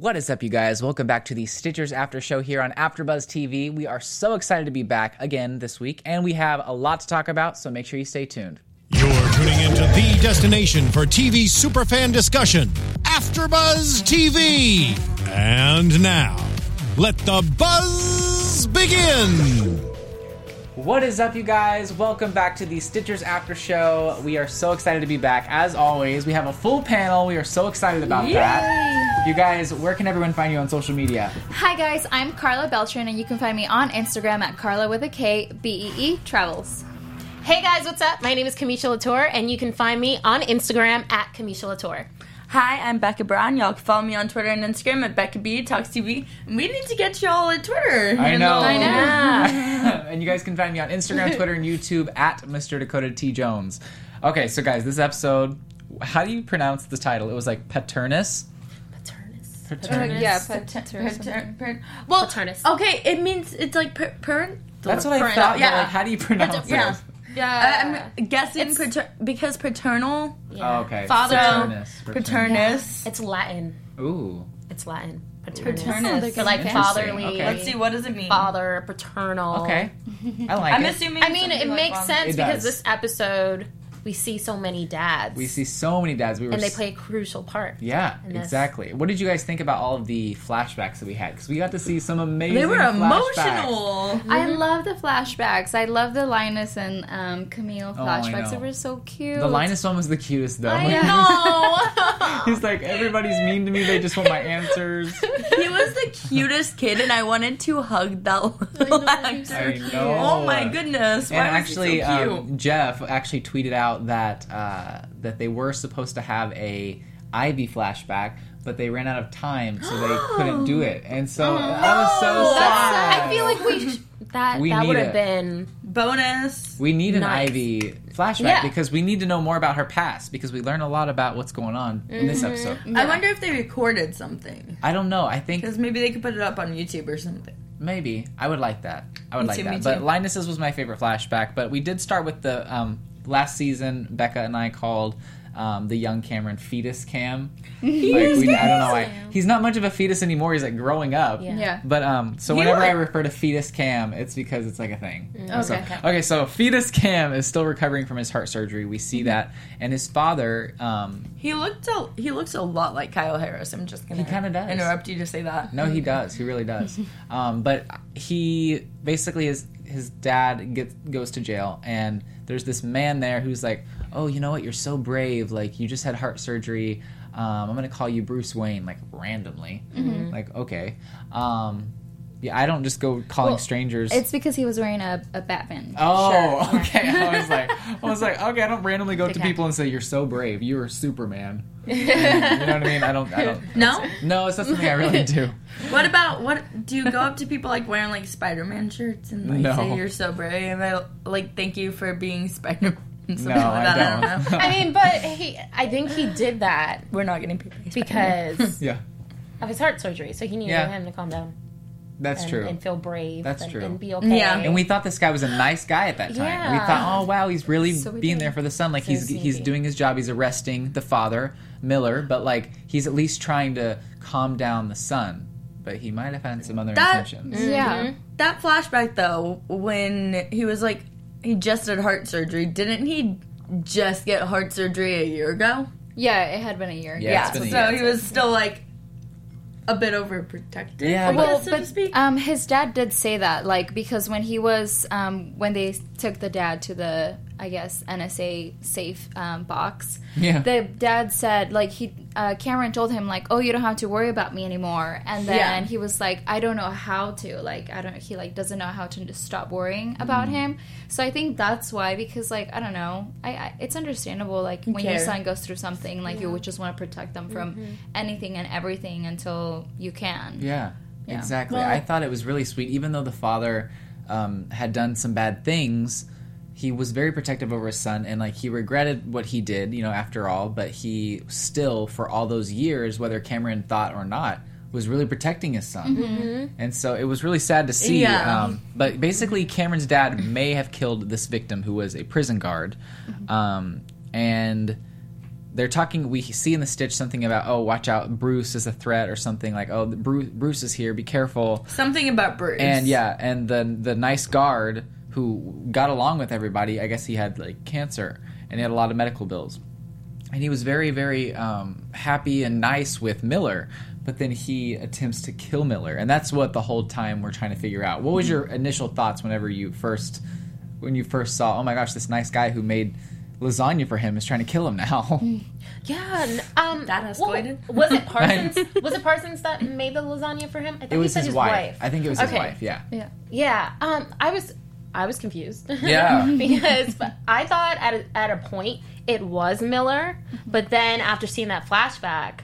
What is up, you guys? Welcome back to the Stitchers After Show here on AfterBuzz TV. We are so excited to be back again this week, and we have a lot to talk about. So make sure you stay tuned. You're tuning into the destination for TV superfan discussion, AfterBuzz TV. And now, let the buzz begin. What is up, you guys? Welcome back to the Stitchers After Show. We are so excited to be back. As always, we have a full panel. We are so excited about that. You guys, where can everyone find you on social media? Hi guys, I'm Carla Beltran, and you can find me on Instagram at Carla with a K B E E Travels. Hey guys, what's up? My name is Kamisha Latour, and you can find me on Instagram at Kamisha Latour. Hi, I'm Becca Brown. Y'all can follow me on Twitter and Instagram at Becca B Talks TV. And we need to get y'all at Twitter. I know. I know. and you guys can find me on Instagram, Twitter, and YouTube at Mr. Dakota T. Jones. Okay, so guys, this episode, how do you pronounce the title? It was like Paternus? Paternus. Paternus? yeah, Pater- pater- pater- pater- well, Paternus. okay, it means it's like per- parent. That's what I thought, Yeah. but like, how do you pronounce Pater- yeah. It? Yeah. I'm guessing pater- because paternal, Oh, okay. Father- Paternus. paternus, It's Latin. Ooh. It's Latin. Paternus. paternus. So like fatherly. Okay. Let's see, what does it mean? Father, paternal. Okay. I like. I'm it. assuming. I mean, it like makes one. sense It because this episode we see so many dads. We see so many dads. We were and they s- play a crucial part. Yeah, exactly. What did you guys think about all of the flashbacks that we had? Because we got to see some amazing. They were flashbacks. emotional. I love the flashbacks. I love the Linus and um, Camille Oh, flashbacks. know. They were so cute. The Linus one was the cutest though. I No. He's like, everybody's mean to me. They just want my answers. he was the cutest kid, and I wanted to hug that little actor. I know. Oh my goodness! Why and was actually, he so cute? um, Jeff actually tweeted out that uh, that they were supposed to have a Ivy flashback, but they ran out of time, so they couldn't do it. And so I was so sad. I feel like we sh- that We that need would have been bonus. we need an Nice. Ivy flashback Yeah. because we need to know more about her past because we learn a lot about what's going on in this Mm-hmm. episode. I wonder if they recorded something I don't know. I think because maybe they could put it up on YouTube or something. Maybe I would like that. I would Me like too, that. But too. Linus's was my favorite flashback. But we did start with the um, last season. Becca and I called um, the young Cameron fetus cam. Like we, I don't know why he's not much of a fetus anymore. He's like growing up. Yeah. Yeah. But um, so He whenever I refer to fetus Cam, it's because it's like a thing. So, Okay. okay. So fetus Cam is still recovering from his heart surgery. We see that, and his father. Um, He looked a he looks a lot like Kyle Harris. I'm just gonna He kinda does. interrupt you to say that. No, he does. He really does. Um, but he basically his his dad gets goes to jail, and there's this man there who's like, "Oh, you know what? You're so brave. Like you just had heart surgery. Um, I'm gonna call you Bruce Wayne, like randomly. Like okay. Um, yeah, I don't just go calling Well, strangers. It's because he was wearing a, a Batman. Oh, shirt. okay. I was like, I was like, okay. I don't randomly go up to people and say you're so brave. You're Superman. you know what I mean? I don't. I don't. No. No, it's not something I really do. What about what? Do you go up to people like wearing like Spider Man shirts and like No. say you're so brave and they like thank you for being Spider Man? No, I don't. know. I mean, but he I think he did that We're not getting paid because yeah, of his heart surgery. So he needed Yeah. him to calm down that's and, true. and feel brave That's and, true. and be okay. Yeah. And we thought this guy was a nice guy at that time. We thought, oh wow, he's really So being did. there for the son. Like So he's he's doing his job. He's arresting the father, Miller, but like he's at least trying to calm down the son. But he might have had some other That- intentions. Mm-hmm. Yeah. That flashback though, when he was like he just had heart surgery, didn't he just get heart surgery a year ago? Yeah, it had been a year. Yeah, it's so been a year. he was still like a bit overprotective. Yeah, I but- guess, Well, so to but speak. um, his dad did say that, like, because when he was, um, when they took the dad to the, I guess, NSA safe um, box, Yeah. the dad said, like, he, uh, Cameron told him, like, oh, you don't have to worry about me anymore. And then Yeah. he was like, I don't know how to, like, I don't, he, like, doesn't know how to stop worrying about Mm-hmm. him. So I think that's why, because, like, I don't know, I, I it's understandable, like, when your son goes through something, like, you would just want to protect them from anything and everything until you can. Yeah, Yeah. exactly. Well- I thought it was really sweet, even though the father um, had done some bad things. He was very protective over his son, and like he regretted what he did, you know, after all. But he still, for all those years, whether Cameron thought or not, was really protecting his son. And so it was really sad to see. Yeah. Um, but basically, Cameron's dad may have killed this victim who was a prison guard, um, and they're talking. We see in the stitch something about oh, watch out, Bruce is a threat or something like oh, Bruce, Bruce is here, be careful. Something about Bruce. And yeah, and the the nice guard who got along with everybody. I guess he had like cancer and he had a lot of medical bills, and he was very very um, happy and nice with Miller. But then he attempts to kill Miller, and that's what the whole time we're trying to figure out. What was your initial thoughts whenever you first when you first saw? Oh my gosh, this nice guy who made lasagna for him is trying to kill him now. Yeah, n- um, That escalated? well, was it Parsons? was it Parsons that made the lasagna for him? I think it was he said his wife. I think it was his wife. Yeah. Yeah. Yeah, um, I was, I was confused. Yeah. because I thought at a, at a point it was Miller, but then after seeing that flashback,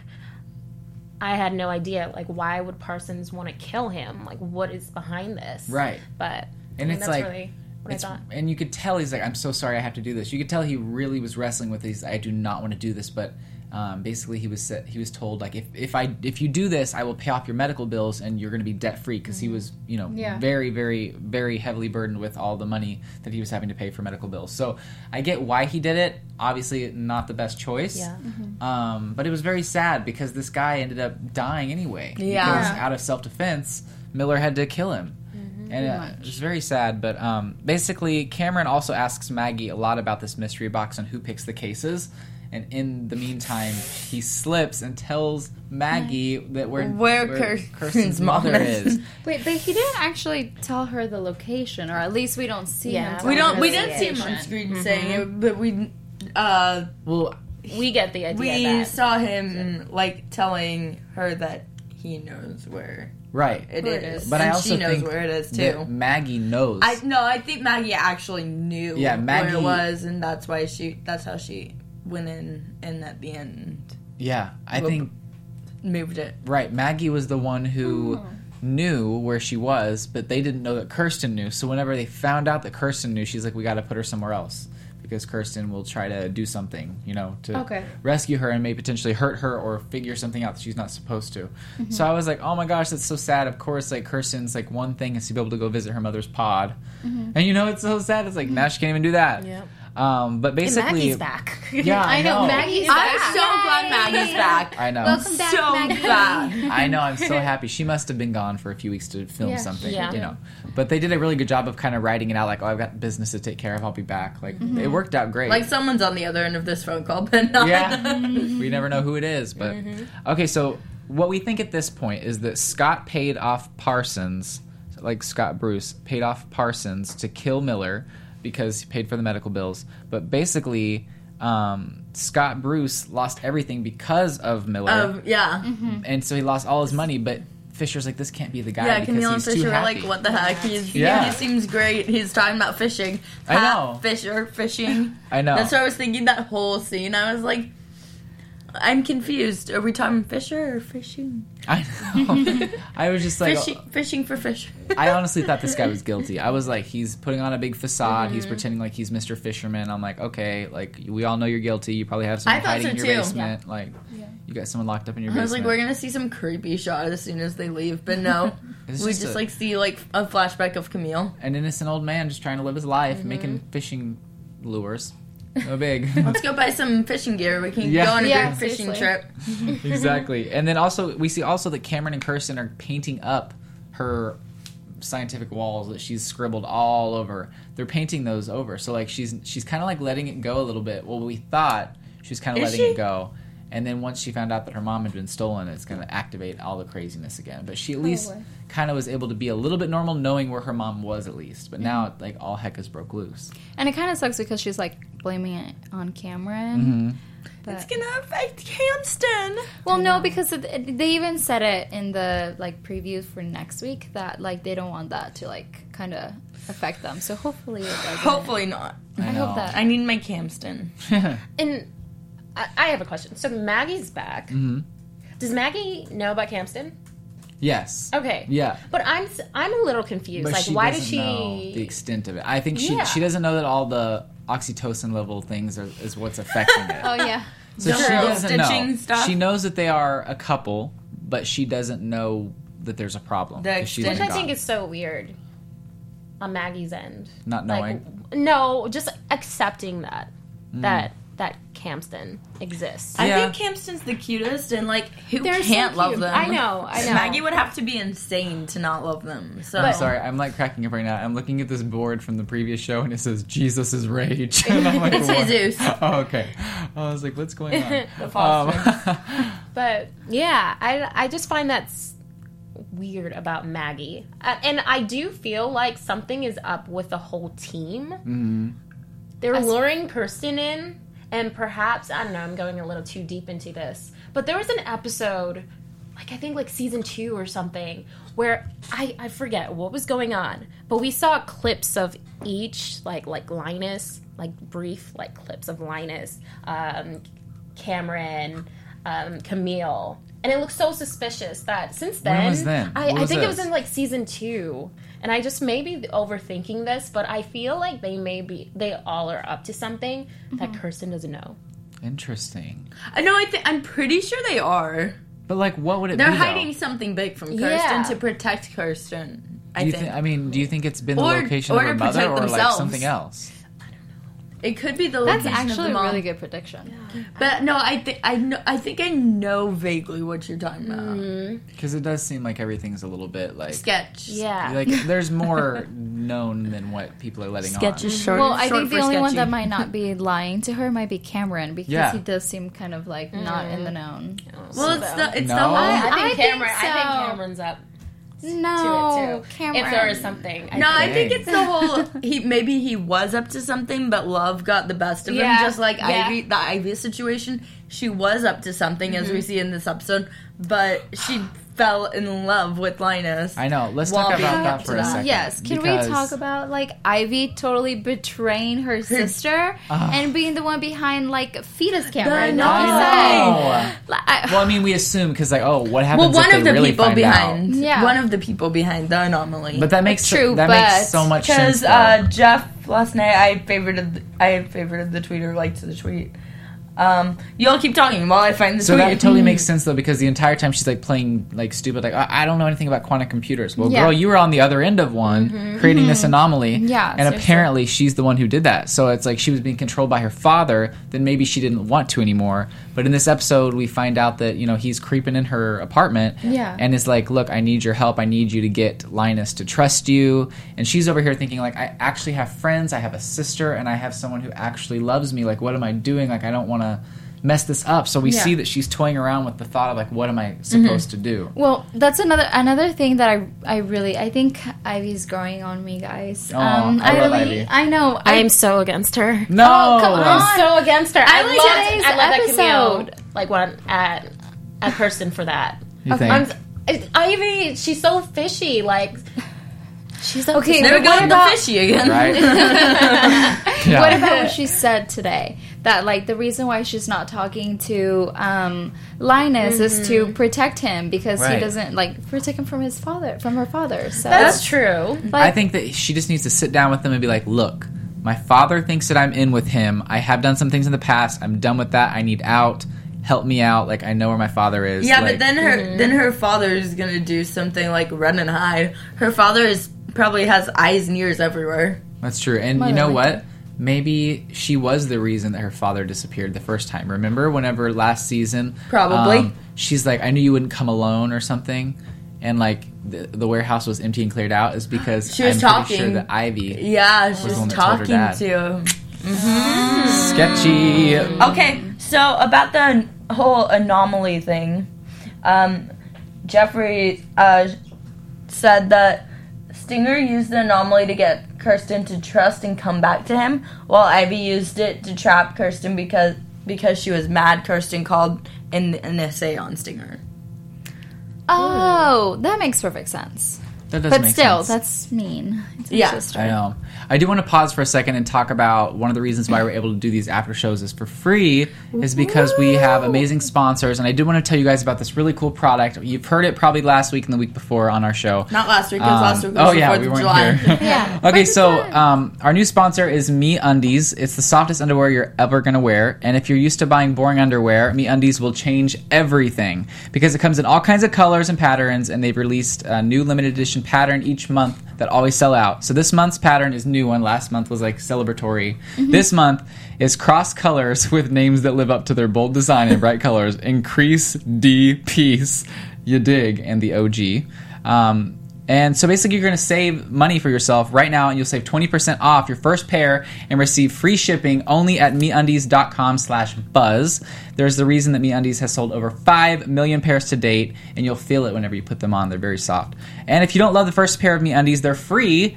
I had no idea. Like, why would Parsons want to kill him? Like, what is behind this? Right. But And I mean, it's that's like- really It's, I thought. and you could tell he's like, I'm so sorry I have to do this. You could tell he really was wrestling with these. I do not want to do this, but um, basically he was said, he was told like if, if I if you do this, I will pay off your medical bills and you're going to be debt free because he was you know Yeah. very very very heavily burdened with all the money that he was having to pay for medical bills. So I get why he did it. Obviously, not the best choice. Yeah. Um, but it was very sad because this guy ended up dying anyway. Yeah. Because out of self defense, Miller had to kill him. And uh, it was very sad, but um, basically, Cameron also asks Maggie a lot about this mystery box and who picks the cases. And in the meantime, he slips and tells Maggie that where, Where Kirsten's mom is. Wait, but he didn't actually tell her the location, or at least we don't see Yeah. him. we don't. We didn't see him on location. screen saying it, but we. Uh, Well, We get the idea. we that. saw him like telling her that he knows where right. it Where it is, is. But and I also she knows think where it is that too. Maggie knows. I no, I think Maggie actually knew Yeah, where Maggie- it was, and that's why she. That's how she went in, and at the end yeah, I Well, think moved it. Right, Maggie was the one who Oh. knew where she was, but they didn't know that Kirsten knew. So whenever they found out that Kirsten knew, she's like, "We got to put her somewhere else." Because Kirsten will try to do something, you know, to Okay. rescue her and may potentially hurt her or figure something out that she's not supposed to. Mm-hmm. So I was like, "Oh my gosh, that's so sad." Of course, like Kirsten's like one thing is to be able to go visit her mother's pod, Mm-hmm. and you know it's so sad. It's like now she can't even do that. Yep. Um, but And basically, Maggie's back. Yeah, I know. Maggie's back. I'm back. so glad Maggie's back. I know. Welcome back, so Maggie. bad. I know. I'm so happy. She must have been gone for a few weeks to film Yeah, something. yeah. You know, but they did a really good job of kind of writing it out. Like, oh, I've got business to take care of. I'll be back. Like, it worked out great. Like someone's on the other end of this phone call, but not. yeah, we never know who it is. But okay, so what we think at this point is that Scott paid off Parsons, like Scott Bruce paid off Parsons to kill Miller because he paid for the medical bills. But basically, um, Scott Bruce lost everything because of Miller, Um, yeah. and so he lost all his money. But Fisher's like, this can't be the guy Yeah, because Camille and he's too Fisher were happy. like, what the heck? He's, Yeah. He seems great. He's talking about fishing. I know. Fisher, fishing. I know. That's what I was thinking that whole scene. I was like, I'm confused. Are we talking Fisher or fishing? I know. I was just like, fishing, fishing for fish. I honestly thought this guy was guilty. I was like, he's putting on a big facade. He's mm-hmm. pretending like he's Mr. Fisherman. I'm like, okay, like we all know you're guilty. You probably have someone I hiding so in your too. basement. Like, you got someone locked up in your basement. I was like, we're gonna see some creepy shot as soon as they leave, but no, we just just a- like see like a flashback of Camille. An innocent old man just trying to live his life, mm-hmm. making fishing lures. No big. Let's go buy some fishing gear. We can Yeah. go on a Yeah, big fishing seriously. trip. exactly. And then also we see also that Cameron and Kirsten are painting up her scientific walls that she's scribbled all over. They're painting those over. So like she's she's kind of like letting it go a little bit. Well, we thought she was kind of Is letting she? it go. And then once she found out that her mom had been stolen, it's going to activate all the craziness again. But she at least Probably. kind of was able to be a little bit normal, knowing where her mom was at least. But now, like all heck has broke loose. And it kind of sucks because she's like blaming it on Cameron. Mm-hmm. But, It's gonna affect Camston. well, no, because it, it- they even said it in the like preview for next week that like they don't want that to like kind of affect them. So hopefully it doesn't. Hopefully not. I know. hope that. I need my Camston. And I, I have a question. So Maggie's back. Mm-hmm. Does Maggie know about Camston? yes. Okay. Yeah. But I'm s- I'm a little confused. But like, she why doesn't she? know the extent of it? I think she Yeah. she doesn't know that all the oxytocin level things are, is what's affecting it. Oh yeah. so she Sure. doesn't know. Stuff. She knows that they are a couple, but she doesn't know that there's a problem. The 'cause she's Which been I think gone. is so weird on Maggie's end. not Like, knowing. no, just accepting that Mm. that that Camston exists. I Yeah. think Camston's the cutest, and like who They're so can't love cute. them? I know, I know. Maggie would have to be insane to not love them. So I'm sorry, I'm like cracking up right now. I'm looking at this board from the previous show, and it says Jesus is rage. And I'm like, It's what? Jesus. Oh, okay. I was like, what's going on? The Fosters. Um, But yeah, I I just find that's weird about Maggie, uh, and I do feel like something is up with the whole team. Mm-hmm. They're luring Kirsten in, and perhaps I don't know. I'm going a little too deep into this, but there was an episode, like I think like season two or something, where I I forget what was going on, but we saw clips of each like like Linus, like brief like clips of Linus, um, Cameron, um, Camille. And it looks so suspicious that since then, When was then? I, What I was think it was in like season two, and I just may be overthinking this, but I feel like they may be they all are up to something that Kirsten doesn't know. Interesting. I know. I think I'm pretty sure they are. But like, what would it be? They're be? though? hiding something big from Kirsten Yeah. to protect Kirsten. I Do you think think? I mean, do you think it's been the location or of her mother, protect or like something else? It could be the That's location That's actually of the a mom. really good prediction. But no, I think I know. I think I know vaguely what you're talking about. Mm. Because it does seem like everything's a little bit like Sketch. Yeah, like there's more known than what people are letting Sketch on. is short. Well, I short think the for only one sketchy. that might not be lying to her might be Cameron because Yeah. he does seem kind of like not in the known. Well, it's the it's the No. whole. I, I think think Cameron. I so. think Cameron's up to No, it too. Cameron. If there is something, I No, I think it's the whole. He maybe he was up to something, but love got the best of Yeah, him. Just like yeah. Ivy, the Ivy situation, she was up to something, as we mm-hmm. see in this episode, but she fell in love with Linus. I know. Let's talk about that for a second. Yes, can because- we talk about like Ivy totally betraying her sister Ah. and being the one behind like fetus The Cameron? anomaly. I Like, I- know. Well, I mean, we assume because like, oh, what happens well, one if they of the really people behind, out? Yeah. one of the people behind the anomaly. But that makes True, that but- makes so much sense. because uh, Jeff last night, I favorited, the, I favorited the tweet or liked the tweet. Um, you all keep talking while I find the So tweet. that totally makes mm. sense though, because the entire time she's like playing like stupid, like I, I don't know anything about quantum computers. Well, Yeah. girl, you were on the other end of one, mm-hmm. creating this mm-hmm. anomaly. Yeah, and seriously. apparently she's the one who did that. So it's like she was being controlled by her father. Then maybe she didn't want to anymore. But in this episode, we find out that you know he's creeping in her apartment. Yeah. and is like, look, I need your help. I need you to get Linus to trust you. And she's over here thinking like, I actually have friends. I have a sister, and I have someone who actually loves me. Like, what am I doing? Like, I don't want to mess this up. So we Yeah. see that she's toying around with the thought of like, what am I supposed to do? Well, that's another another thing that I I really I think Ivy's growing on me, guys. Um, Aw, I love really Ivy. I know. I am so against her. No, Oh, come on. I'm so against her. I, like love, today's I love that Camille episode. like one at at Kirsten for that. You think? I'm, Ivy, she's so fishy. Like she's up Okay, to There but we go what with the fishy again. right? yeah. What about what she said today? That like the reason why she's not talking to um, Linus is to protect him because he doesn't like protect him from his father, from her father. So That's true. like, I think that she just needs to sit down with them and be like, look, my father thinks that I'm in with him. I have done some things in the past. I'm done with that. I need out. Help me out. Like I know where my father is. Yeah, Like, but then her then her father is gonna do something like run and hide. Her father is probably has eyes and ears everywhere. that's true. And Mother you know like what? Maybe she was the reason that her father disappeared the first time. Remember, whenever last season, um, Probably. she's like, "I knew you wouldn't come alone" or something, and like the, the warehouse was empty and cleared out is because She was I'm pretty sure talking. that Ivy Yeah, she's the one that told her talking dad. to. sketchy. Okay, so about the whole anomaly thing, um, Jeffrey uh, said that Stinger used the anomaly to get Kirsten to trust and come back to him, while Ivy used it to trap Kirsten because because she was mad. Kirsten called in NSA on Stinger. oh, that makes perfect sense. That does But make still, sense. that's mean. It's her Yeah, sister. I know. I do want to pause for a second and talk about one of the reasons why we're able to do these after shows is for free is because we have amazing sponsors and I do want to tell you guys about this really cool product. You've heard it probably last week and the week before on our show. Not last week, because Um, last week was oh the yeah, 4th we of weren't July. here. Yeah. okay, so um, our new sponsor is Me Undies. It's the softest underwear you're ever gonna wear, and if you're used to buying boring underwear, Me Undies will change everything because it comes in all kinds of colors and patterns, and they've released uh, new limited edition pattern each month that always sell out. So this month's pattern is new one. Last month was like celebratory. This month is cross colors with names that live up to their bold design and bright colors. Increase D piece, you dig, and the OG. Um, and so basically, you're going to save money for yourself right now, and you'll save 20% off your first pair and receive free shipping only at MeUndies.com slash buzz. There's the reason that MeUndies has sold over 5 million pairs to date, and you'll feel it whenever you put them on. They're very soft. And if you don't love the first pair of MeUndies, they're free.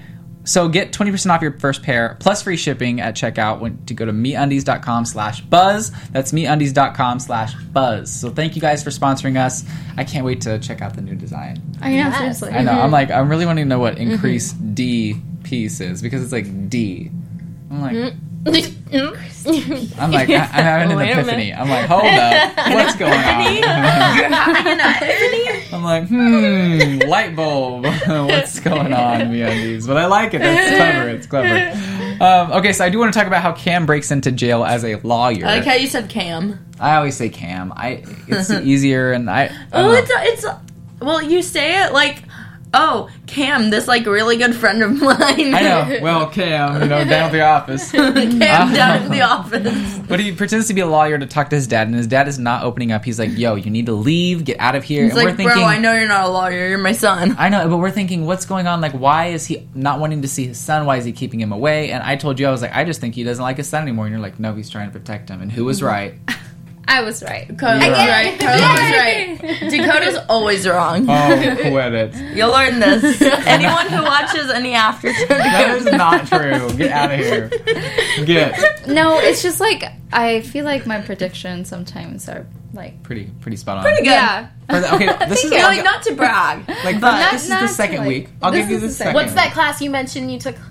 So get 20% off your first pair plus free shipping at checkout when to go to meundies.com slash buzz. That's meundies.com slash buzz. So thank you guys for sponsoring us. I can't wait to check out the new design. I know, Yes. seriously. I know. I'm mm-hmm. like, I'm really wanting to know what mm-hmm. increase D piece is because it's like D. I'm like, mm. I'm like, I, I'm having an epiphany. I'm like, hold up, what's going on? An epiphany? I'm like, hmm, light bulb. what's going on, me undies? But I like it. That's clever. It's clever. Um, okay, so I do want to talk about how Cam breaks into jail as a lawyer. I like how you said Cam. I always say Cam. I it's easier, and I. I Oh, don't know. it's it's well, you say it like, oh, Cam, this like really good friend of mine. I know. Well, Cam, you know, down at the office. Cam uh-huh. down at the office. But he pretends to be a lawyer to talk to his dad, and his dad is not opening up. He's like, "Yo, you need to leave, get out of here." He's and like, bro, I know you're not a lawyer. You're my son. I know, but we're thinking, what's going on? Like, why is he not wanting to see his son? Why is he keeping him away? And I told you, I was like, I just think he doesn't like his son anymore. And you're like, no, he's trying to protect him. And who was mm-hmm. right? I was right. Coda's You're right. right. Coda's right. Dakota's always wrong. Oh, quit it. You'll learn this. Anyone who watches any after That is not true. Get out of here. Get No, it's just like I feel like my predictions sometimes are like pretty, pretty spot on. Pretty good. yeah. For the- okay, this is You like, not to brag. like Not- this is the second like- week. I'll give you the the second. second What's that class you mentioned you took in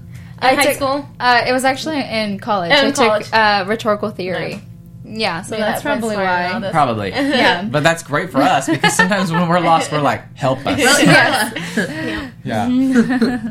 I high took- school? Uh, it was actually in college. Oh, I in took college. uh, rhetorical theory. Yeah, so Maybe that's probably why I why. Probably. Yeah. But that's great for us because sometimes when we're lost, we're like, help us. Yes. Yeah.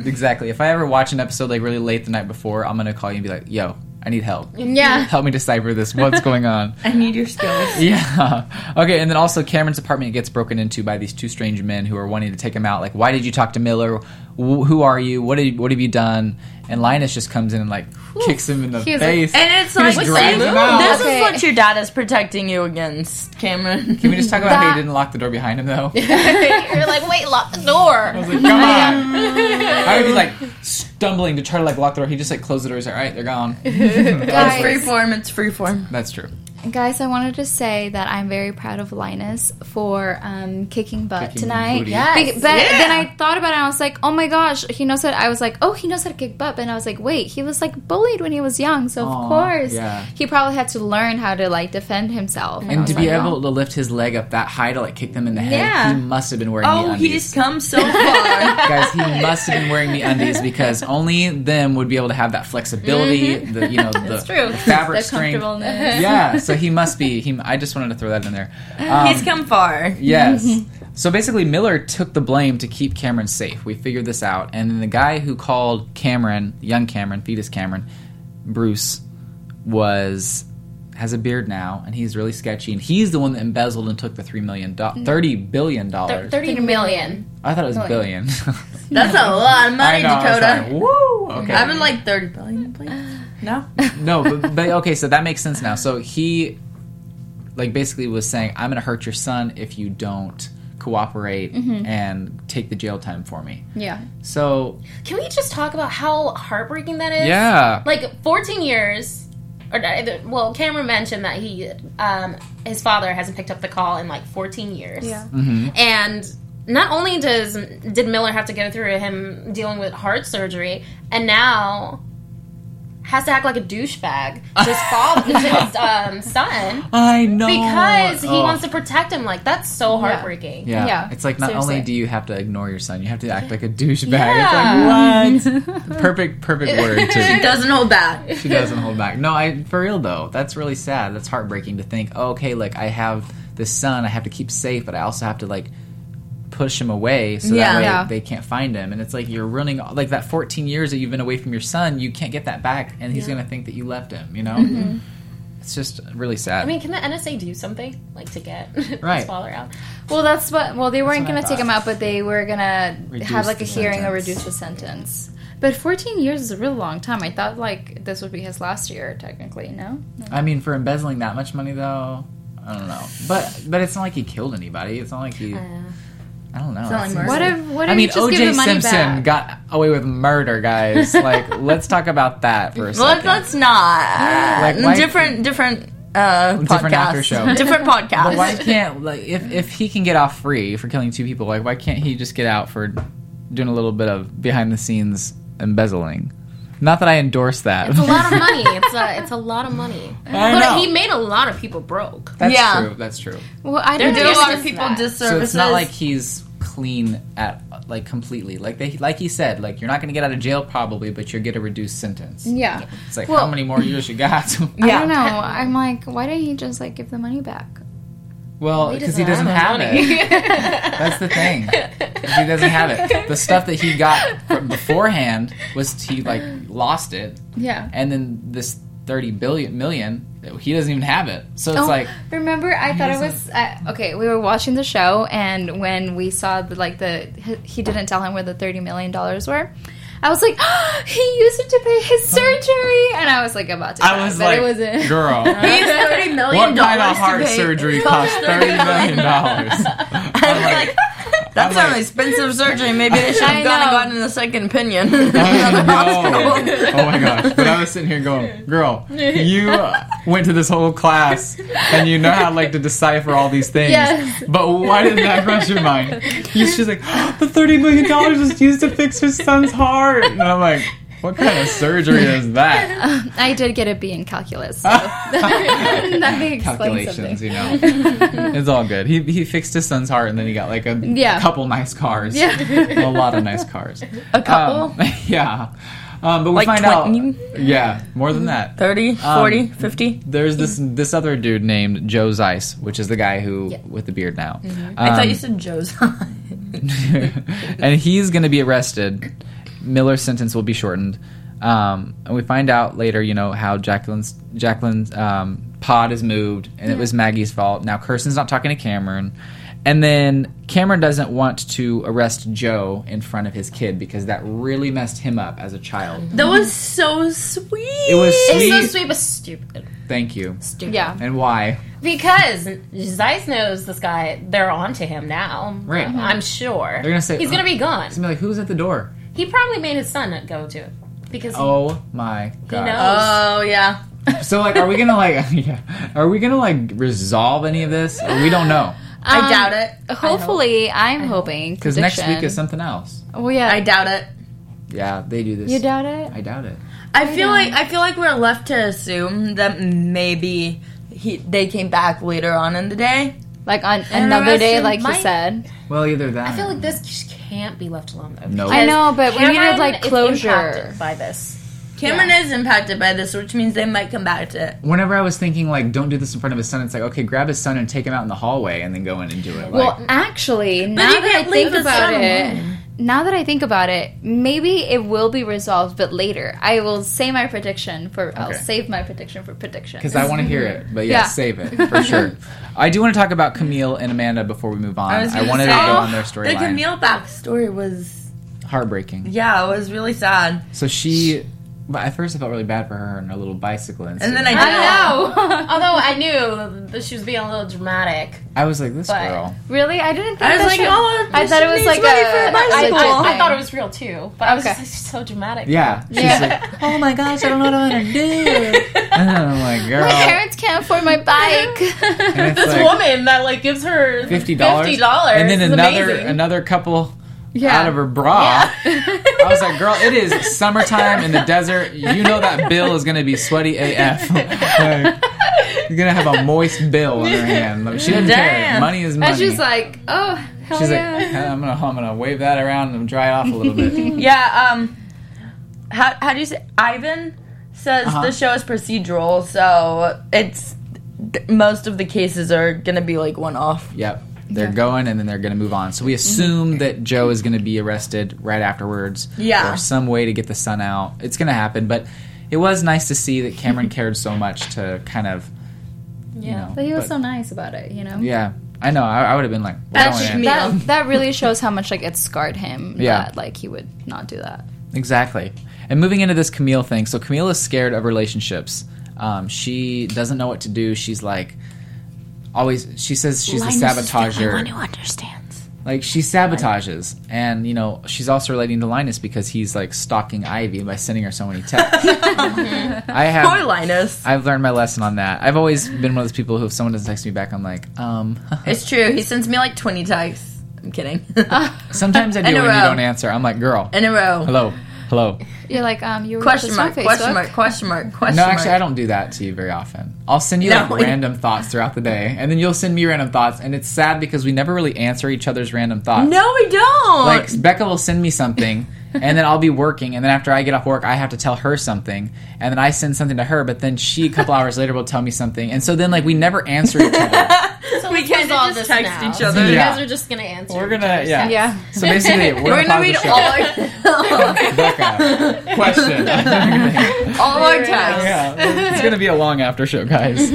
exactly. If I ever watch an episode like really late the night before, I'm gonna call you and be like, "Yo, I need help. Yeah. Help me decipher this. What's going on?" I need your skills. Yeah. Okay, and then also Cameron's apartment gets broken into by these two strange men who are wanting to take him out. Like, why did you talk to Miller? Who are you? What did what have you done? And Linus just comes in and like kicks him in the He was like- face. And it's He like, just drags him out. this Okay. is what your dad is protecting you against, Cameron. Can we just talk about how he didn't lock the door behind him though? You're like, wait, lock the door. I was like, come on. How would be like stumbling to try to like lock the door? He just like closed the door. He's like, all right, they're gone. It's Guys, free form. It's free form. That's true. Guys, I wanted to say that I'm very proud of Linus for um, kicking butt Kicking tonight. Yes. Be- but then I thought about it and I was like, oh my gosh, he knows that. I was like, oh, he knows how to kick butt. And I was like, wait, he was like bullied when he was young. So, Aw, of course, yeah. he probably had to learn how to like defend himself. I And to be like, able oh. to lift his leg up that high to like kick them in the head, Yeah. he must have been wearing Oh, the he's come so far. Guys, he must have been wearing the undies because only them would be able to have that flexibility, the you know the, true. the fabric The strength. comfortableness. Yeah, so he must be. He. I just wanted to throw that in there. Um, he's come far. Yes. So basically, Miller took the blame to keep Cameron safe. We figured this out, and then the guy who called Cameron, young Cameron, fetus Cameron, Bruce, was has a beard now, and he's really sketchy. And he's the one that embezzled and took the three million, do- thirty billion dollars. 30 million. I thought it was billion. That's a lot of I money, know. I was Dakota. like, Woo! Okay. I would like 30 billion, please. No? no, but, but okay, so that makes sense now. So he, like, basically was saying, "I'm going to hurt your son if you don't cooperate and take the jail time for me." Yeah. So Can we just talk about how heartbreaking that is? yeah, Like 14 years. Or, uh, well, Cameron mentioned that he, um, his father hasn't picked up the call in like 14 years. Yeah. And not only does did Miller have to go through him dealing with heart surgery, and now has to act like a douchebag to his father, to his um, son, I know because he Oh. wants to protect him. Like that's so heartbreaking. Yeah. Yeah, it's like not only do you have to ignore your son, you have to act like a douchebag. Yeah. It's like what? perfect, perfect word She doesn't hold back. She doesn't hold back. No, I for real though. That's really sad. That's heartbreaking to think. Oh, okay, like I have this son, I have to keep safe, but I also have to like push him away so Yeah. that way Yeah. they can't find him. And it's like you're running like that 14 years that you've been away from your son. You can't get that back, and he's gonna think that you left him. You know. Mm-hmm. it's just really sad. I mean, can the NSA do something like to get Right. his father out? Well, that's what. Well, they weren't going to take him out, but they were going to have like a hearing or reduce the sentence. But 14 years is a real long time. I thought like this would be his last year, technically. No. I mean, for embezzling that much money, though, I don't know. But but it's not like he killed anybody. It's not like he. Uh, I don't know. not like It murder. What if? What if I mean, just O.J. Simpson back? got away with murder, guys. like, let's talk about that for a Well, second. let's not. Like, why- different, different, uh, Different podcast. after show. different podcast. But why can't like if if he can get off free for killing two people, like why can't he just get out for doing a little bit of behind the scenes embezzling? Not that I endorse that. It's a lot of money. It's a it's a lot of money. I but know. he made a lot of people broke. That's Yeah. true. That's true. Well, I don't did a lot of people that. disservices. So it's not like he's clean at like completely. Like they like he said, like you're not going to get out of jail probably, but you'll get a reduced sentence. Yeah. It's like Well- how many more years you got? I don't know. I'm like, why didn't he just like give the money back? well, because he doesn't have it. That's the thing. He doesn't have it. The stuff that he got from beforehand was he like lost it, Yeah. and then this thirty billion million, he doesn't even have it. So it's Oh, like remember I thought it was uh, okay. We were watching the show, and when we saw the like the he- he didn't tell him where the thirty million dollars were. I was like, he used it to pay his surgery, and I was like about to. I cry, was but like, it wasn't. girl. He's thirty million What kind of heart surgery costs thirty million dollars? I'm like, that's I'm an like- expensive surgery. Maybe they should have gone and gotten a second opinion. Oh my gosh! But I was sitting here going, "Girl, you went to this whole class and you know how like to decipher all these things. Yes. But why didn't that cross your mind? She's just like, the thirty million dollars was used to fix her son's heart, and I'm like, what kind of surgery is that? I did get a B in calculus. So that may explain Calculations, something. you know. it's all good. He he fixed his son's heart, and then he got like a Yeah. couple nice cars. Yeah. a lot of nice cars. a couple? Um, yeah. Um, but we Like find 20? out. Yeah, more than that. 30, 40, 50? There's this this other dude named Joe Zeiss, which is the guy who with the beard now. I thought Um, you said Joe's. and he's going to be arrested. Miller's sentence will be shortened. Um, and we find out later, you know, how Jacqueline's Jacqueline's um, pod is moved, and it was Maggie's fault. Now Kirsten's not talking to Cameron, and then Cameron doesn't want to arrest Joe in front of his kid because that really messed him up as a child. that was so sweet. It was It's so sweet. sweet but stupid. Thank you. Stupid. Yeah. And why? Because Zeiss knows this guy. They're onto him now. Right. I'm sure. They're gonna say he's gonna be gone. It's gonna be like, who's at the door? He probably made his son go to it because he, Oh my god! knows. Oh, yeah. So like, are we gonna like, yeah, are we gonna like resolve any of this? Or we don't know I Um, doubt it. Hopefully, I'm hoping because next week is something else. Oh yeah, I doubt it. Yeah, they do this. you doubt it? I doubt it. I feel like I feel like we're left to assume that maybe he they came back later on in the day. Like on And another day, like might- he said. Well, either that. I feel like this just can't be left alone though. No. I know, but we needed like closure. by this. Cameron is impacted by this, which means they might come back to it. Whenever I was thinking like, don't do this in front of his son, it's like, okay, grab his son and take him out in the hallway and then go in and do it. Well, Like, actually, now you that I can't leave think about son it, alone. Now that I think about it, maybe it will be resolved, but later. I will say my prediction for. Okay. I'll save my prediction for prediction. because I want to hear it, but yeah, Yeah. save it for sure. I do want to talk about Camille and Amanda before we move on. I, was gonna wanted say, to go oh, on their story. The storyline. Camille backstory was Heartbreaking. yeah, it was really sad. So she, but at first I felt really bad for her and her little bicycle incident. And then I I did know. Although I knew that she was being a little dramatic. I was like, this But- girl. really, I didn't think I was that like, she- oh, I thought it was like needs a, for a a bicycle. legit I, I thought it was real too, but I was Okay. just like, she's so dramatic. Yeah, she's Yeah. like, oh my gosh, I don't know what I'm gonna do. and I'm like, girl, My parents can't afford my bike. and it's This like woman that like gives her fifty dollars, Fifty dollars, and then is another amazing. another couple Yeah. out of her bra. I was like, girl, it is summertime in the desert. You know that bill is gonna be sweaty AF. like, you're gonna have a moist bill in her hand. She doesn't care. Money is money. and she's like, oh, hell She's yeah. like, I'm gonna I'm gonna wave that around and dry it off a little bit. Yeah, um how how do you say Ivan says Uh-huh. the show is procedural, so it's most of the cases are gonna be like one off. Yep. They're going and then they're going to move on. So we assume that Joe is going to be arrested right afterwards. Yeah. Or some way to get the son out. It's going to happen. But it was nice to see that Cameron cared so much to kind of, you know. But he was so nice about it, you know. yeah, I know. I, I would have been like, well, That, don't sh- end. that, that really shows how much like it scarred him. Yeah. that, like he would not do that. Exactly. And moving into this Camille thing, so Camille is scared of relationships. Um, she doesn't know what to do. She's like, always. She says she's a sabotager. who understands. Like she sabotages, and you know she's also relating to Linus because he's like stalking Ivy by sending her so many texts. I have. Poor Linus. I've learned my lesson on that. I've always been one of those people who, if someone doesn't text me back, I'm like, um. It's true. He sends me like 20 texts. I'm kidding. Sometimes I do In a when you don't answer. I'm like, girl, In a row. hello, hello. You're like, um, you were Question just on mark, question mark, question mark, No, actually, I don't do that to you very often. I'll send you No, like random thoughts throughout the day, and then you'll send me random thoughts, and it's sad because we never really answer each other's random thoughts. No, we don't. Like Becca will send me something, and then I'll be working, and then after I get off work, I have to tell her something, and then I send something to her, but then she a couple hours later will tell me something, and so then like we never answer each other. So We can't resolve just text now. each So other. you Yeah. guys are just gonna answer. We're gonna yeah. Yeah. So basically, we're, We're gonna gonna read all our, Becca, question. all our texts. yeah, it's gonna be a long after show, guys.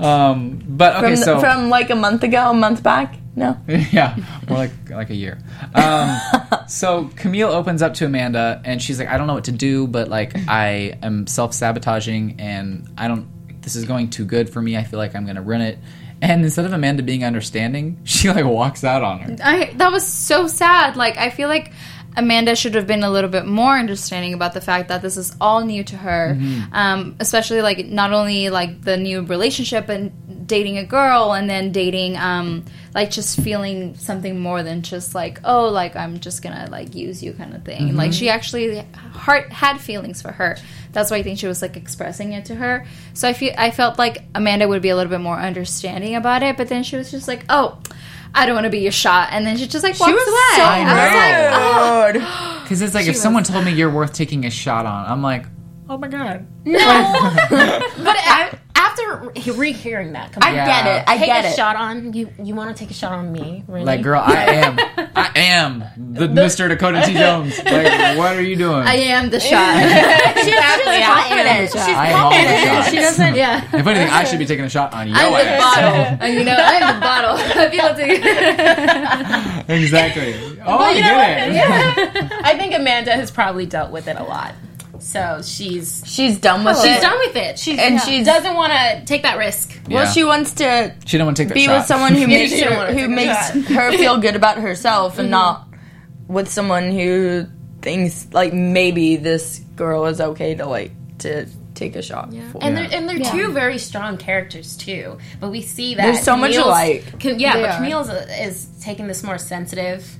Um, but okay, From, so from like a month ago, a month back? No. yeah, more like like a year. Um, so Camille opens up to Amanda, and she's like, "I don't know what to do, but like I am self sabotaging, and I don't. This is going too good for me. I feel like I'm gonna ruin it." And instead of Amanda being understanding, she like walks out on her. I that was so sad. Like I feel like Amanda should have been a little bit more understanding about the fact that this is all new to her, Mm-hmm. um, especially like not only like the new relationship and dating a girl and then dating um, like just feeling something more than just like oh like I'm just gonna like use you kind of thing. Mm-hmm. Like she actually heart had feelings for her. That's why I think she was like expressing it to her. So I feel I felt like Amanda would be a little bit more understanding about it, but then she was just like oh. I don't want to be your shot, and then she just like walks was away. so I was like, oh. Because it's like if someone told me you're worth taking a shot on, I'm like, oh my god. No. But I, after he- rehearing that, come I on. Yeah. get it. I take get a it. shot on you. You want to take a shot on me? Really? Like, girl, I am, I am the, Mr. Dakota T. Jones. Like, what are you doing? I am the shot. exactly. I am. She's I am all the shots. She doesn't. yeah. If anything, I should be taking a shot on your I'm the ass. bottle. And uh, you know, I'm the bottle. People take Exactly. Oh, I you know get what? it. I think Amanda has probably dealt with it a lot, so she's She's done with she's it. done with it. She And and she's- she doesn't want to take that risk. Well, she wants to She don't want to take that be shot. with someone who makes she don't her wanna who makes her feel good about herself, and mm-hmm. not with someone who thinks like maybe this girl is okay to like to take a shot. for. And Yeah. they're and they're two very strong characters too. But we see that There's so much Camille's- alike. Cam- yeah, They but are. Camille's uh, is taking this more sensitive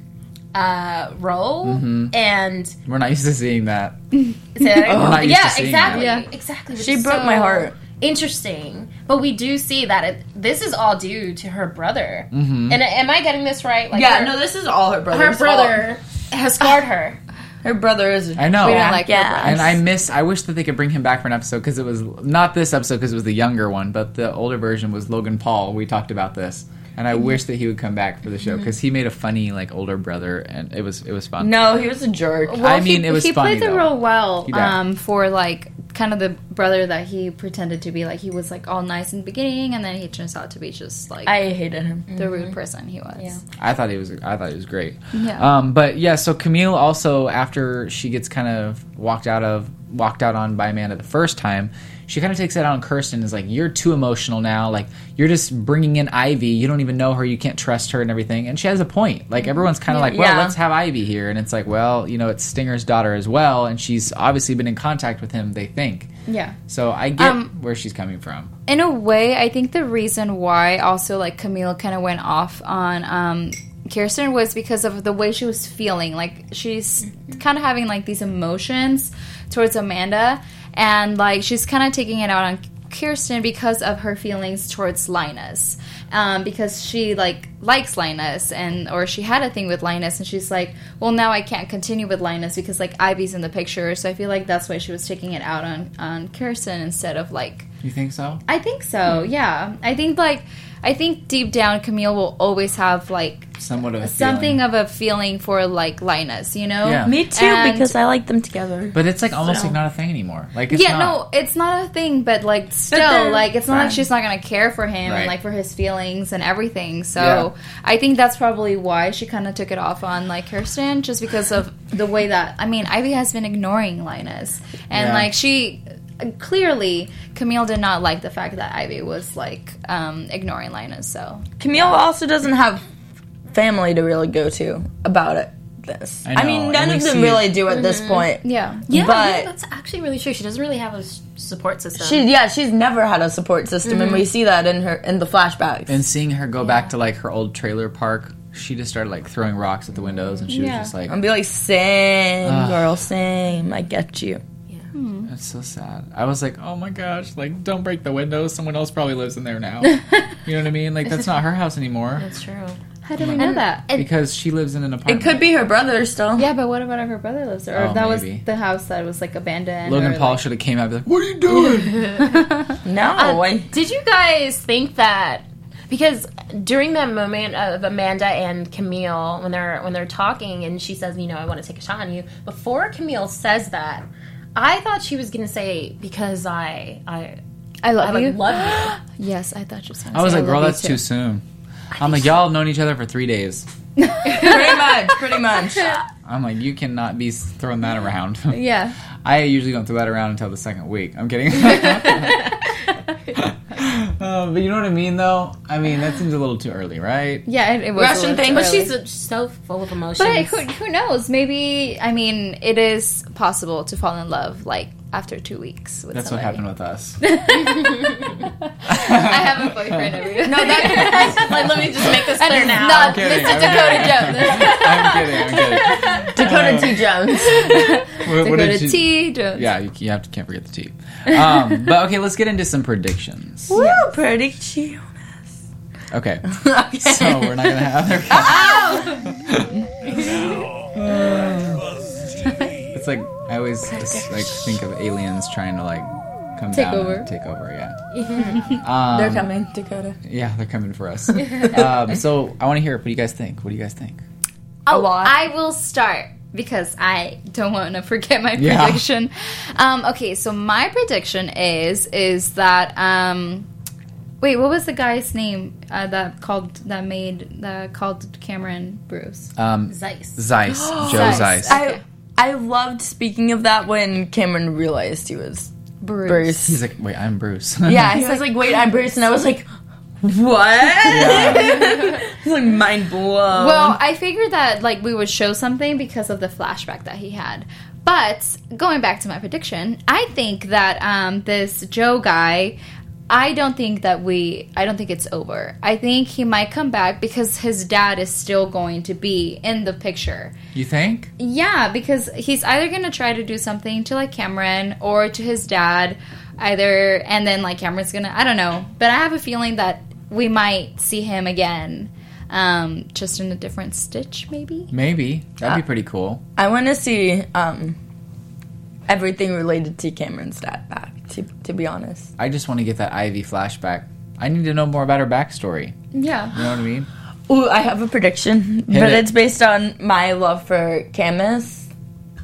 uh, role, Mm-hmm. and We're not used to seeing that. We're yeah, exactly, that. yeah, exactly. She which is broke my heart. Interesting, but we do see that it, this is all due to her brother. And am I getting this right? Like yeah, her, no, this is all her brother. her brother has scarred her. her brother is. I know. We don't like Yeah. her breasts. and I miss. I wish that they could bring him back for an episode because it was not this episode because it was the younger one, but the older version was Logan Paul. We talked about this, and I Mm-hmm. wish that he would come back for the show because he made a funny like older brother, and it was it was fun. No, he was a jerk. Well, I mean, he, it was he funny, played the though. role well He um, for like kind of the brother that he pretended to be. Like he was like all nice in the beginning, and then he turns out to be just like I hated him. the rude person he was. Yeah. I thought he was. I thought he was great. Yeah. Um, but yeah, so Camille also after she gets kind of walked out of walked out on by Amanda the first time, she kind of takes that out on Kirsten. Is like, you're too emotional now. Like you're just bringing in Ivy. You don't even know her. You can't trust her and everything. And she has a point. Like everyone's kind of like, well, Yeah. let's have Ivy here. And it's like, well, you know, it's Stinger's daughter as well, and she's obviously been in contact with him. They think. Yeah. So I get Um, where she's coming from. in a way, I think the reason why also like Camille kind of went off on um, Kirsten was because of the way she was feeling. Like she's kind of having like these emotions towards Amanda, and like she's kind of taking it out on Kirsten because of her feelings towards Linus. Um, because she like likes Linus and or she had a thing with Linus and she's like, well now I can't continue with Linus because like Ivy's in the picture. So I feel like that's why she was taking it out on on Kirsten instead of like You think so? I think so. Yeah. I think like I think deep down Camille will always have like somewhat of a something feeling. of a feeling for like Linus, you know? Yeah. Me too, And- because I like them together. but it's like almost So- like not a thing anymore. Like it's yeah, not, no, it's not a thing, but like still, they're like it's not like she's not gonna care for him Right. and like for his feelings and everything. So Yeah. I think that's probably why she kind of took it off on like Kirsten, just because of the way that I mean, Ivy has been ignoring Linus, and Yeah. like she clearly Camille did not like the fact that Ivy was like um, ignoring Linus. So Camille also doesn't have family to really go to about it. This, I I, mean, none of them see- really do at this point. yeah, Yeah, But- yeah, that's actually really true. She doesn't really have a support system. She, yeah, she's never had a support system, and we see that in her in the flashbacks. And seeing her go back to like her old trailer park, she just started like throwing rocks at the windows, and she Yeah. was just like, and be like, "Same, Ugh. girl, same. I get you." "That's so sad." I was like, "Oh my gosh! Like, don't break the windows. Someone else probably lives in there now." you know what I mean? Like, that's not her house anymore That's true. how did we know that? because she lives in an apartment. It could be her brother still. Yeah, but what about if her brother lives there? Or Oh, if that maybe. was the house that was like abandoned. Logan Paul like- should have came out and be like, "What are you doing?" No, Uh, I, Did you guys think that because during that moment of Amanda and Camille when they're when they're talking and she says, you know, I want to take a shot on you, before Camille says that, I thought she was gonna say because I I I love I like you. love you. Yes, I thought you were I was like, "Girl, that's too soon." I'm like, "Y'all have known each other for three days." pretty much, pretty much. I'm like, "You cannot be throwing that around." Yeah. I usually don't throw that around until the second week. I'm kidding. Uh, but you know what I mean, though. I mean, that seems a little too early, right? Yeah, it, it was Russian a thing, too But early. she's uh, so full of emotions. But who, who knows? Maybe I mean it is possible to fall in love like after two weeks. With That's what happened with us. I have a boyfriend. Every no, that like let me just make this clear now. not kidding, Mr. I'm Dakota Jones. I'm kidding. I'm kidding. Dakota T. Jones. What, what did Dakota she- T. Jones. Yeah, you, you have to can't forget the T. Um, but okay, let's get into some predictions. Woo, pretty cute. Okay, Okay. so we're not gonna have. It's like I always just, like think of aliens trying to like come Take down over. and take over. Yeah. Um, They're coming, Dakota. Yeah, they're coming for us. um, so I want to hear. What do you guys think? What do you guys think? Oh, lot. I will start because I don't want to forget my Yeah. prediction. Um, okay, so my prediction is is that um, wait, what was the guy's name uh, that called that made that called Cameron Bruce? Um, Zeiss. Zeiss, Joe Zeiss. Zeiss. I I loved speaking of that when Cameron realized he was Bruce. Bruce. He's like, wait, I'm Bruce. yeah, he was like, "Wait, I'm Bruce," and I was like, "What?" He's like mind blown. Well, I figured that like we would show something because of the flashback that he had. But going back to my prediction, I think that um, this Joe guy, I don't think that we, I don't think it's over. I think he might come back because his dad is still going to be in the picture. you think? Yeah, because he's either going to try to do something to like Cameron or to his dad, either, and then like Cameron's going to, I don't know. But I have a feeling that we might see him again, um, just in a different stitch, maybe. Maybe that'd be pretty cool. I want to see um, everything related to Cameron's dad back. To to be honest, I just want to get that Ivy flashback. I need to know more about her backstory. Yeah. You know what I mean? Ooh, I have a prediction, but it. it's based on my love for Camus,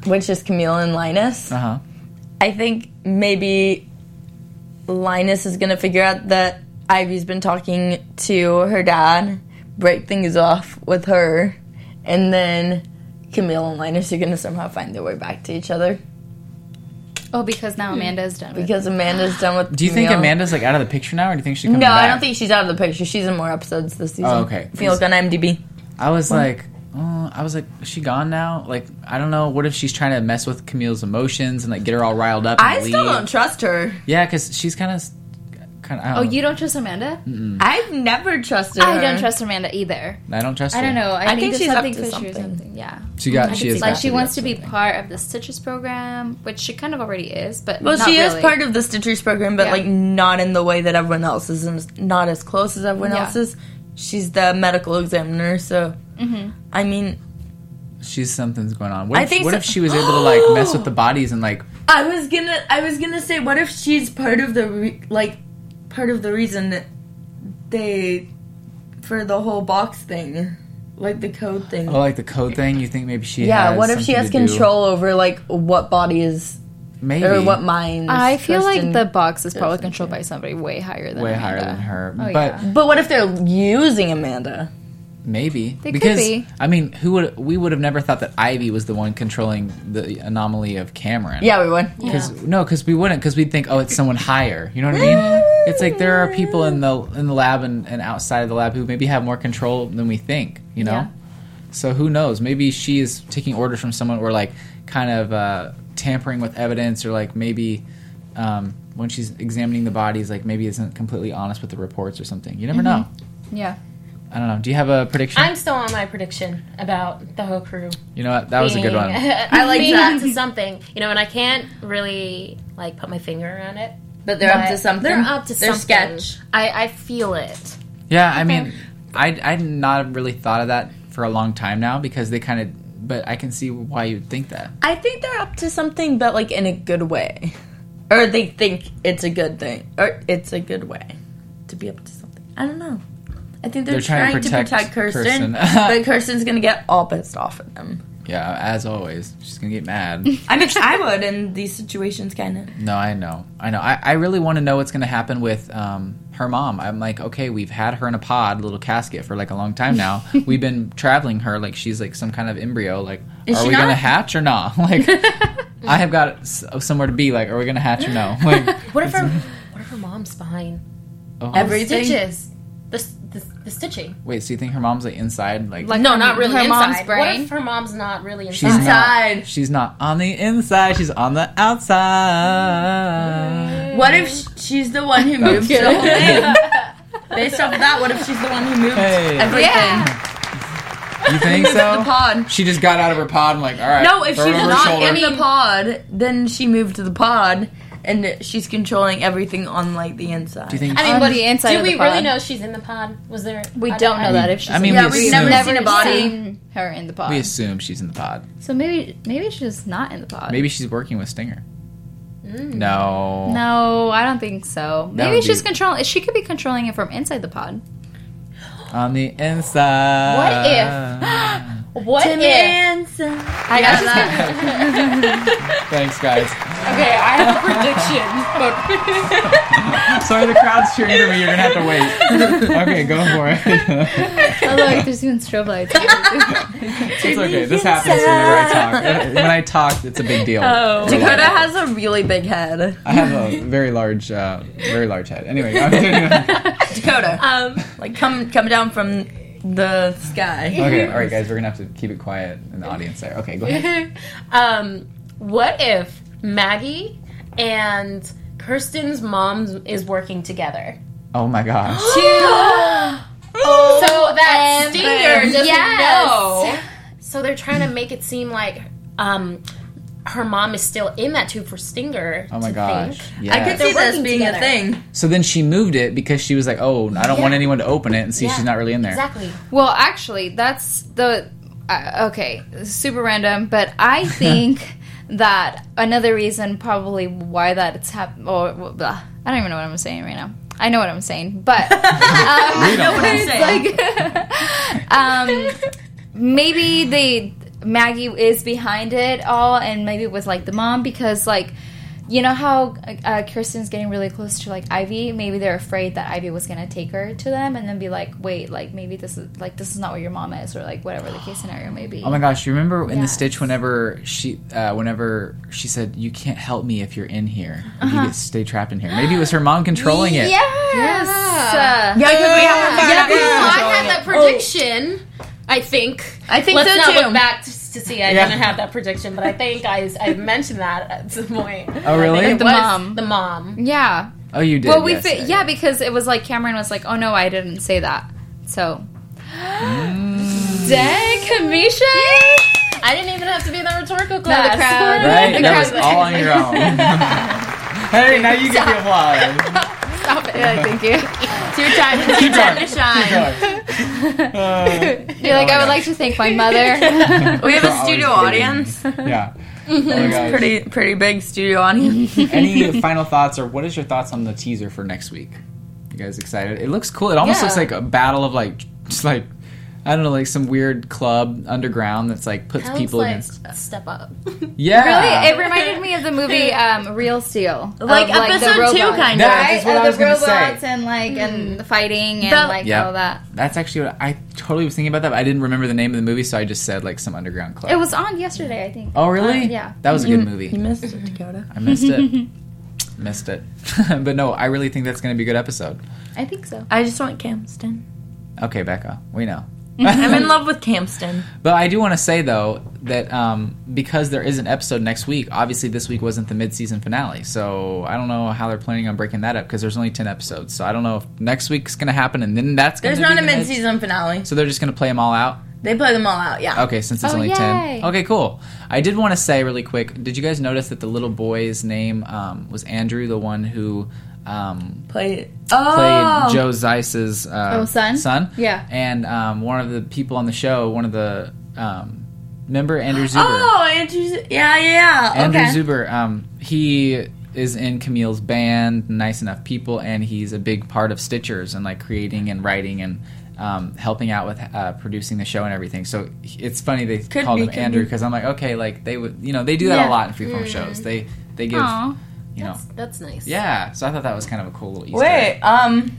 which is Camille and Linus. Uh huh. I think maybe Linus is gonna figure out that Ivy's been talking to her dad, break things off with her, and then Camille and Linus are gonna somehow find their way back to each other Oh, because now Amanda's is done with because Amanda's done with. Do you think Camille. Amanda's like out of the picture now, or do you think she? Coming No, I back? don't think she's out of the picture. She's in more episodes this season. Oh, okay. If you look on IMDb. I was like, oh, I was like, is she gone now? Like, I don't know. What if she's trying to mess with Camille's emotions and like get her all riled up? And I still leave? don't trust her. Yeah, because she's kind of, kind of. Oh, you don't trust Amanda? I've never trusted her. I don't trust Amanda either. I don't trust. Her. I don't know. I, I think there's she's up something to fishy or something. something. Yeah. She got. She is. Like she wants to be something. part of the Stitchers program, which she kind of already is, but Well, not she really. is part of the Stitchers program, but Yeah. like not in the way that everyone else is, and not as close as everyone Yeah. else is. She's the medical examiner, so Mm-hmm. I mean, She's something's going on. What I if, think what so- if she was able to like mess with the bodies and like I was gonna, I was gonna say, what if she's part of the re- like part of the reason that they for the whole box thing? like the code thing. Oh, like the code thing. You think maybe she? yeah, has what if she has to do- control over like what body is Maybe or what mind? I feel Kristen- like the box is probably controlled by somebody way higher than way higher than her. Oh, but yeah. But what if they're using Amanda? maybe They could because be. I mean, who would we would have never thought that Ivy was the one controlling the anomaly of Cameron? Yeah, we would. Because no, because we wouldn't. Because we'd think, oh, it's someone higher. You know what I mean? Mm. It's like there are people in the in the lab and, and outside of the lab who maybe have more control than we think. You know. Yeah. So who knows? Maybe she is taking orders from someone, or like kind of uh, tampering with evidence, or like maybe um, when she's examining the bodies, like maybe isn't completely honest with the reports or something. You never know. Yeah. I don't know. Do you have a prediction? I'm still on my prediction about the whole crew. you know what? That was a good one. I like that. to something, you know, and I can't really like put my finger on it. But they're up to something. They're up to They're something. sketch. I, I feel it. Yeah, I mean, I I not really thought of that for a long time now because they kind of, but I can see why you'd think that. I think they're up to something, but like in a good way, or they think it's a good thing, or it's a good way to be up to something. I don't know. I think they're, They're trying trying, to to protect, protect Kirsten, Kirsten. but Kirsten's gonna get all pissed off at them. Yeah, as always, she's gonna get mad. I mean, I would in these situations, kind of. no, I know, I know. I, I really want to know what's gonna happen with um, her mom. I'm like, okay, we've had her in a pod, little casket, for like a long time now. we've been traveling her like she's like some kind of embryo. Like, Is are she we gonna hatch or not? Like, I have got s- somewhere to be. Like, are we gonna hatch or no? Like, What if her what if her mom's behind? oh, Everything. Stitches. The, s- the, the stitching. wait, so you think her mom's like inside? Like, Like No, not really her inside. mom's What if her mom's not really inside? She's Inside. not. She's not on the inside. She's on the outside. What if she's the one who moved the whole thing? Based off of that, what if she's the one who moved Hey. everything? Yeah. You think so? The so? pod. She just got out of her pod and like, all right. No, if throw she's it over her not in the pod, then she moved to the pod, and she's controlling everything on like the inside. Do you think? I mean, On but the inside do of we the really know she's in the pod? Was there? We I don't know I- that if she's. I mean, Yeah, we we've never seen a body. seen her in the pod. we assume she's in the pod. So maybe maybe she's not in the pod. Maybe she's working with Stinger. Mm. No. No, I don't think so. That Maybe she's be- controlling. She could be controlling it from inside the pod. On the inside. What if- What Tim if? Anson. I got that. Thanks, guys. Okay, I have a prediction. But Sorry, the crowd's cheering for me. You're gonna have to wait. okay, go for it. Oh look, there's even strobe lights. it's okay. This happens whenever I talk. When I talk, it's a big deal. Oh. Dakota has a really big head. I have a very large, uh, very large head. Anyway, Dakota, um, like come come down from the sky. okay, all right, guys, we're gonna have to keep it quiet in the audience there. Okay, go ahead. um, what if Maggie and Kirsten's mom is working together? Oh my gosh. so that Stinger doesn't Yes. know. So they're trying to make it seem like um, her mom is still in that tube for Stinger. Oh my to gosh. think. Yes. I could see this being together. a thing. So then she moved it because she was like, "Oh, I don't want anyone to open it and see Yeah. she's not really in there." Exactly. well, actually, that's the uh, okay. Super random, but I think that another reason probably why that it's happened. Or blah, I don't even know what I'm saying right now. I know what I'm saying, but um, We don't know. it's like um, maybe they Maggie is behind it all, and maybe it was like the mom because like you know how uh, Kirsten's getting really close to like Ivy. Maybe they're afraid that Ivy was gonna take her to them, and then be like, wait, like maybe this is like this is not where your mom is, or like whatever the case scenario may be. Oh my gosh! You remember in the Stitch whenever she, uh, whenever she said, "You can't help me if you're in here. You get stay trapped in here." Maybe it was her mom controlling it. Yes. Uh, Yeah, because we haven't found Yeah, out so who's I had that prediction. I think. I think Let's so not too. look back to, to see. I Yeah. didn't have that prediction, but I think I, I mentioned that at some point. Oh, really? I think it The mom. The mom. yeah. Oh, you did. Well, we yes, fi- yeah, because it was like Cameron was like, "Oh no, I didn't say that." So, mm. dang, Kamisha. I didn't even have to be in the rhetorical class. crowd. Right? The That was crowd- all on your own. hey, now you get the applause. Stop it. Yeah, thank you. It's your time. It's your time to shine. Uh, You're like, Oh I would gosh. like to thank my mother. We have a studio audience. yeah. Oh my gosh. Pretty pretty big studio audience. Any final thoughts, or what is your thoughts on the teaser for next week? You guys excited? It looks cool. It almost Yeah. looks like a battle of like just like I don't know, like some weird club underground that's like puts Sounds people like against. step up. Yeah, Really, it reminded me of the movie um, Real Steel, Like Of, the episode two, kind of. right? That's what Of I was the gonna say. robots and like and the fighting and The- like Yeah. all that. That's actually what I totally was thinking about that. But I didn't remember the name of the movie, so I just said like some underground club. It was on yesterday, I think. Oh, really? Uh, yeah. That was a good movie. You missed it, Dakota. I missed it. missed it. but no, I really think that's going to be a good episode. I think so. I just want Camston. Okay, Becca, we know. I'm in love with Camston. But I do want to say though that um, because there is an episode next week, obviously this week wasn't the mid-season finale, so I don't know how they're planning on breaking that up because there's only ten episodes. So I don't know if next week's going to happen and then that's going to. There's to not a mid-season finale. So they're just going to play them all out. They play them all out. Yeah. Okay, since it's Oh, only yay. ten. Okay, cool. I did want to say really quick. Did you guys notice that the little boy's name um, was Andrew, the one who um, Play. played Oh. Joe Zeiss's uh, Oh, son? Son, Yeah. And um, one of the people on the show, one of the um, member Andrew Zuber. Oh, Andrew. Yeah, yeah, yeah. Andrew okay. Zuber. Um, he is in Camille's band, Nice Enough People, and he's a big part of Stitchers and like creating and writing and um, helping out with uh, producing the show and everything. So it's funny they Could called be, him Andrew because I'm like, okay, like they would, you know, they do that Yeah. a lot in freeform shows. They they give, Aw. You know, That's, that's nice. yeah. So I thought that was kind of a cool little Easter. Wait, egg. um,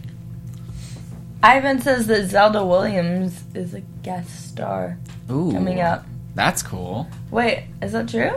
Ivan says that Zelda Williams is a guest star Ooh, coming up. That's cool. Wait, is that true?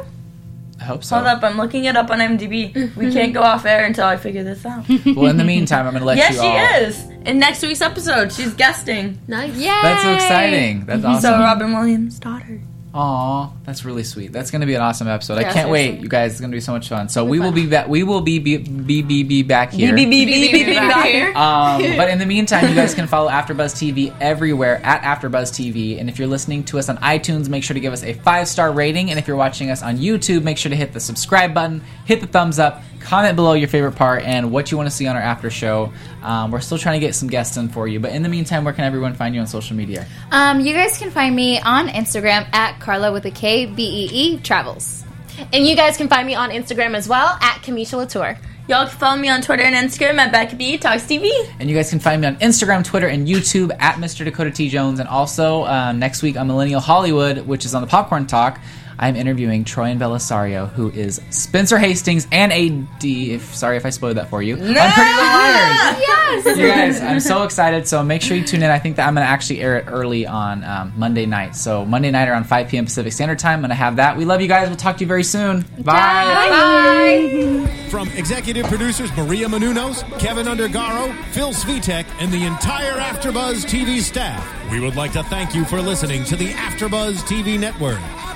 I hope so. Hold up, I'm looking it up on IMDb. we can't go off air until I figure this out. Well, in the meantime, I'm going to let you. yes, she is. In next week's episode, she's guesting. Nice. Yeah. That's so exciting. That's awesome. So Robin Williams' daughter. Aw, that's really sweet. That's going to be an awesome episode. I can't wait, you guys. It's going to be so much fun. So we will be back. We will be be be be, be back here. Beep, beep, beep, beep, beep, back here. Um, but in the meantime, you guys can follow AfterBuzz TV everywhere at AfterBuzz TV. And if you're listening to us on iTunes, make sure to give us a five star rating. And if you're watching us on YouTube, make sure to hit the subscribe button, hit the thumbs up, comment below your favorite part and what you want to see on our after show. Um, we're still trying to get some guests in for you. But in the meantime, where can everyone find you on social media? Um, you guys can find me on Instagram at Carla with a K B E E Travels. And you guys can find me on Instagram as well at Kamisha Latour. Y'all can follow me on Twitter and Instagram at Becca B Talks TV. And you guys can find me on Instagram, Twitter, and YouTube at Mr. Dakota T. Jones. And also uh, next week on Millennial Hollywood, which is on the Popcorn Talk, I'm interviewing Troian Bellisario, who is Spencer Hastings and AD. If sorry if I spoiled that for you. On Pretty Little Liars. Yes. You guys, I'm so excited. So make sure you tune in. I think that I'm going to actually air it early on um, Monday night. So Monday night around 5 p.m. Pacific Standard Time. I'm going to have that. We love you guys. We'll talk to you very soon. Bye. Bye. From executive producers Maria Menounos, Kevin Undergaro, Phil Svitek, and the entire AfterBuzz TV staff, we would like to thank you for listening to the AfterBuzz TV network.